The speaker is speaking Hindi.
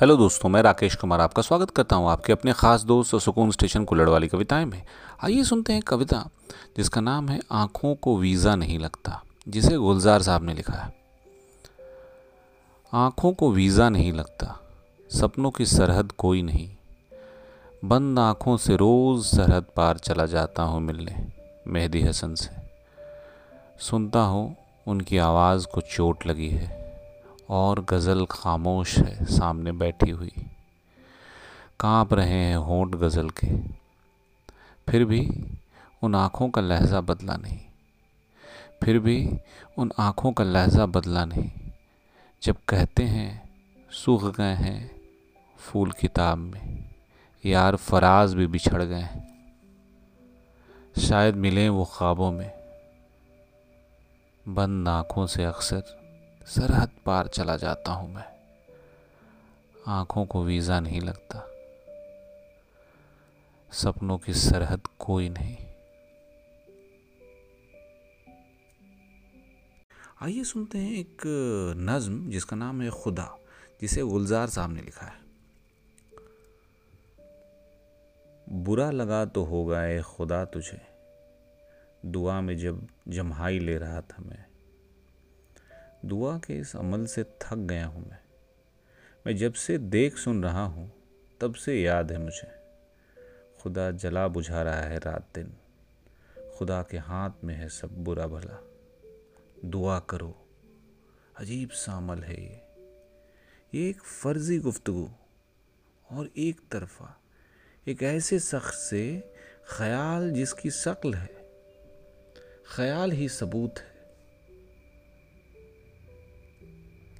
हेलो दोस्तों, मैं राकेश कुमार आपका स्वागत करता हूँ आपके अपने खास दोस्त सुकून स्टेशन कुल्लड़ वाली कविताएँ में। आइए सुनते हैं कविता, जिसका नाम है आँखों को वीज़ा नहीं लगता, जिसे गुलजार साहब ने लिखा है। आँखों को वीज़ा नहीं लगता, सपनों की सरहद कोई नहीं। बंद आँखों से रोज़ सरहद पार चला जाता हूँ मिलने, मेहदी हसन से। सुनता हूँ उनकी आवाज़ को चोट लगी है और गज़ल खामोश है सामने बैठी हुई। काँप रहे हैं होंठ गज़ल के। फिर भी उन आँखों का लहजा बदला नहीं। फिर भी उन आँखों का लहजा बदला नहीं। जब कहते हैं, सूख गए हैं फूल किताब में, यार फराज भी बिछड़ गए हैं। शायद मिलें वो ख्वाबों में, बंद आँखों से अक्सर। सरहद पार चला जाता हूँ मैं। आँखों को वीज़ा नहीं लगता। सपनों की सरहद कोई नहीं। आइए सुनते हैं एक नज्म जिसका नाम है खुदा, जिसे गुलजार साहब ने लिखा है। बुरा लगा तो होगा ए खुदा तुझे। दुआ में जब जम्हाई ले रहा था मैं दुआ के इस अमल से थक गया हूँ मैं। मैं जब से देख सुन रहा हूँ, तब से याद है मुझे। खुदा जला बुझा रहा है रात दिन। खुदा के हाथ में है सब बुरा भला। दुआ करो। अजीब सा अमल है ये। ये एक फ़र्ज़ी गुफ्तगु और एक तरफा, एक ऐसे शख्स से ख्याल जिसकी शक्ल है। ख्याल ही सबूत है।